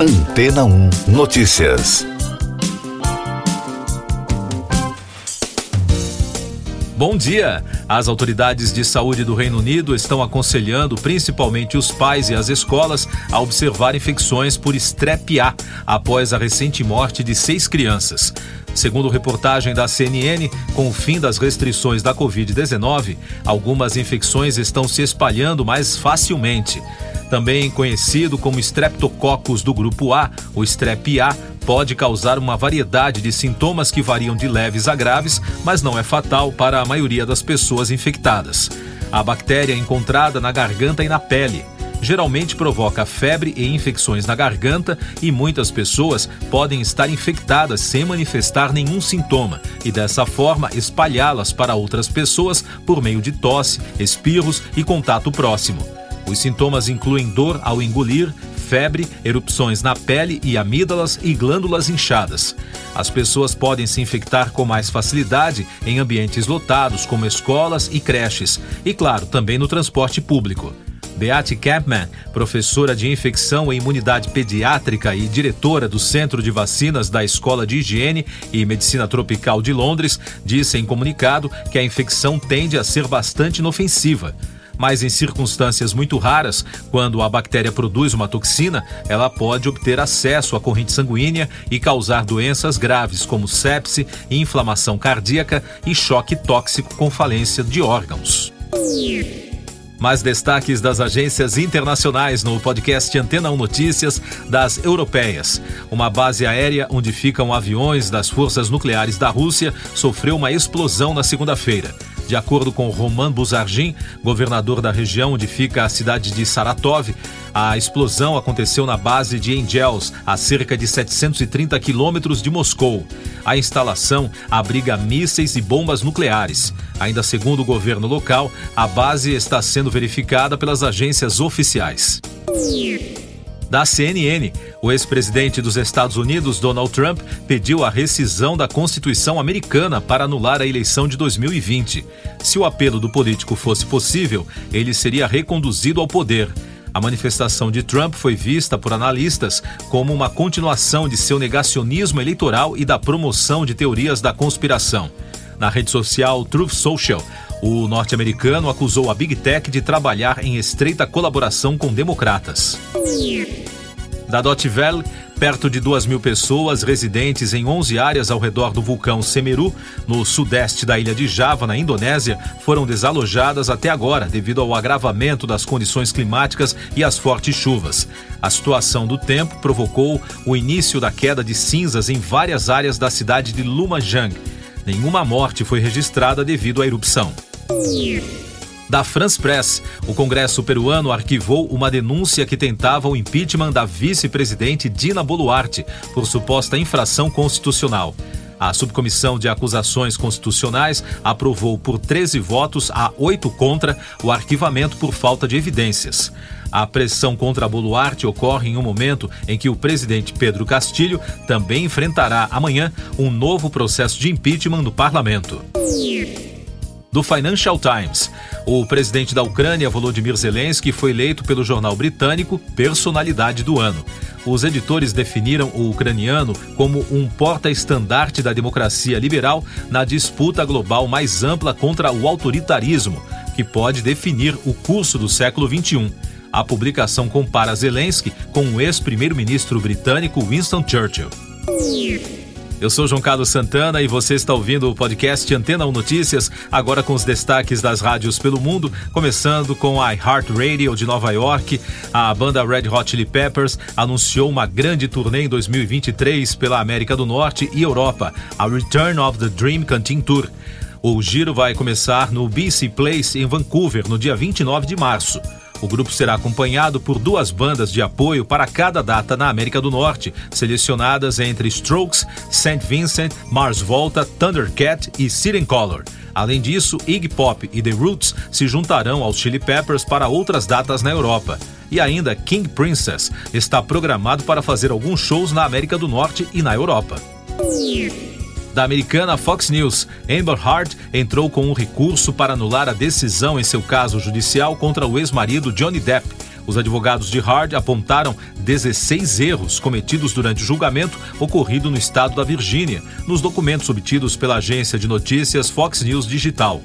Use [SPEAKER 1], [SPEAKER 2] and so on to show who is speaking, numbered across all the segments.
[SPEAKER 1] Antena 1 Notícias.
[SPEAKER 2] Bom dia! As autoridades de saúde do Reino Unido estão aconselhando principalmente os pais e as escolas a observar infecções por strep A após a recente morte de seis crianças. Segundo reportagem da CNN, com o fim das restrições da Covid-19, algumas infecções estão se espalhando mais facilmente. Também conhecido como Streptococcus do grupo A, o Strep A pode causar uma variedade de sintomas que variam de leves a graves, mas não é fatal para a maioria das pessoas infectadas. A bactéria é encontrada na garganta e na pele. Geralmente provoca febre e infecções na garganta e muitas pessoas podem estar infectadas sem manifestar nenhum sintoma e dessa forma espalhá-las para outras pessoas por meio de tosse, espirros e contato próximo. Os sintomas incluem dor ao engolir, febre, erupções na pele e amígdalas e glândulas inchadas. As pessoas podem se infectar com mais facilidade em ambientes lotados, como escolas e creches, e, claro, também no transporte público. Beate Campman, professora de infecção e imunidade pediátrica e diretora do Centro de Vacinas da Escola de Higiene e Medicina Tropical de Londres, disse em comunicado que a infecção tende a ser bastante inofensiva mas em circunstâncias muito raras, quando a bactéria produz uma toxina, ela pode obter acesso à corrente sanguínea e causar doenças graves como sepse, inflamação cardíaca e choque tóxico com falência de órgãos. Mais destaques das agências internacionais no podcast Antena 1 Notícias das europeias. Uma base aérea onde ficam aviões das forças nucleares da Rússia sofreu uma explosão na segunda-feira. De acordo com Roman Buzargin, governador da região onde fica a cidade de Saratov, a explosão aconteceu na base de Angels, a cerca de 730 quilômetros de Moscou. A instalação abriga mísseis e bombas nucleares. Ainda segundo o governo local, a base está sendo verificada pelas agências oficiais da CNN. O ex-presidente dos Estados Unidos, Donald Trump, pediu a rescisão da Constituição americana para anular a eleição de 2020. Se o apelo do político fosse possível, ele seria reconduzido ao poder. A manifestação de Trump foi vista por analistas como uma continuação de seu negacionismo eleitoral e da promoção de teorias da conspiração. Na rede social Truth Social, o norte-americano acusou a Big Tech de trabalhar em estreita colaboração com democratas. Da Dot perto de 2 mil pessoas residentes em 11 áreas ao redor do vulcão Semeru, no sudeste da ilha de Java, na Indonésia, foram desalojadas até agora devido ao agravamento das condições climáticas e às fortes chuvas. A situação do tempo provocou o início da queda de cinzas em várias áreas da cidade de Lumajang. Nenhuma morte foi registrada devido à erupção da France Press, o Congresso peruano arquivou uma denúncia que tentava o impeachment da vice-presidente Dina Boluarte por suposta infração constitucional. A subcomissão de acusações constitucionais aprovou por 13 votos a 8 contra o arquivamento por falta de evidências. A pressão contra Boluarte ocorre em um momento em que o presidente Pedro Castilho também enfrentará amanhã um novo processo de impeachment no parlamento do Financial Times. O presidente da Ucrânia, Volodymyr Zelensky, foi eleito pelo jornal britânico Personalidade do Ano. Os editores definiram o ucraniano como um porta-estandarte da democracia liberal na disputa global mais ampla contra o autoritarismo, que pode definir o curso do século XXI. A publicação compara Zelensky com o ex-primeiro-ministro britânico Winston Churchill. Eu sou João Carlos Santana e você está ouvindo o podcast Antena 1 Notícias, agora com os destaques das rádios pelo mundo, começando com a iHeartRadio de Nova York. A banda Red Hot Chili Peppers anunciou uma grande turnê em 2023 pela América do Norte e Europa, a Return of the Dream Canteen Tour. O giro vai começar no BC Place em Vancouver no dia 29 de março. O grupo será acompanhado por duas bandas de apoio para cada data na América do Norte, selecionadas entre Strokes, St. Vincent, Mars Volta, Thundercat e Siren Color. Além disso, Iggy Pop e The Roots se juntarão aos Chili Peppers para outras datas na Europa. E ainda King Princess está programado para fazer alguns shows na América do Norte e na Europa da americana Fox News, Amber Heard entrou com um recurso para anular a decisão em seu caso judicial contra o ex-marido Johnny Depp. Os advogados de Hard apontaram 16 erros cometidos durante o julgamento ocorrido no estado da Virgínia, nos documentos obtidos pela agência de notícias Fox News Digital.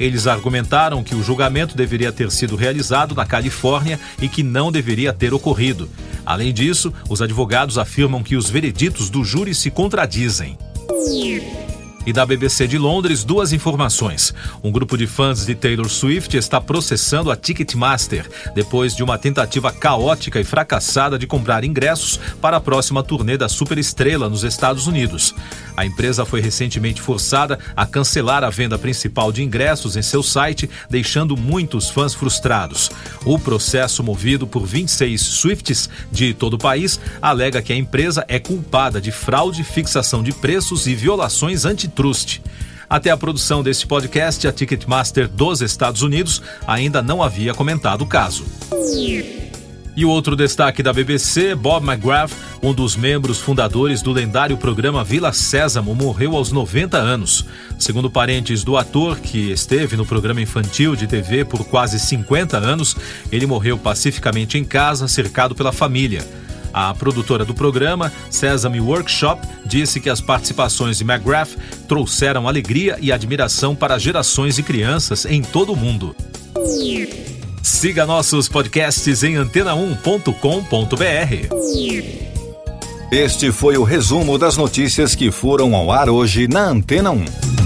[SPEAKER 2] Eles argumentaram que o julgamento deveria ter sido realizado na Califórnia e que não deveria ter ocorrido. Além disso, os advogados afirmam que os vereditos do júri se contradizem. Yeah. E da BBC de Londres, duas informações. Um grupo de fãs de Taylor Swift está processando a Ticketmaster depois de uma tentativa caótica e fracassada de comprar ingressos para a próxima turnê da superestrela nos Estados Unidos. A empresa foi recentemente forçada a cancelar a venda principal de ingressos em seu site, deixando muitos fãs frustrados. O processo, movido por 26 Swifts de todo o país, alega que a empresa é culpada de fraude, fixação de preços e violações anti Trust. Até a produção deste podcast, a Ticketmaster dos Estados Unidos ainda não havia comentado o caso. E o outro destaque da BBC, Bob McGrath, um dos membros fundadores do lendário programa Vila Sésamo, morreu aos 90 anos. Segundo parentes do ator, que esteve no programa infantil de TV por quase 50 anos, ele morreu pacificamente em casa, cercado pela família. A produtora do programa, Sesame Workshop, disse que as participações de McGrath trouxeram alegria e admiração para gerações de crianças em todo o mundo. Siga nossos podcasts em antena1.com.br.
[SPEAKER 1] Este foi o resumo das notícias que foram ao ar hoje na Antena 1.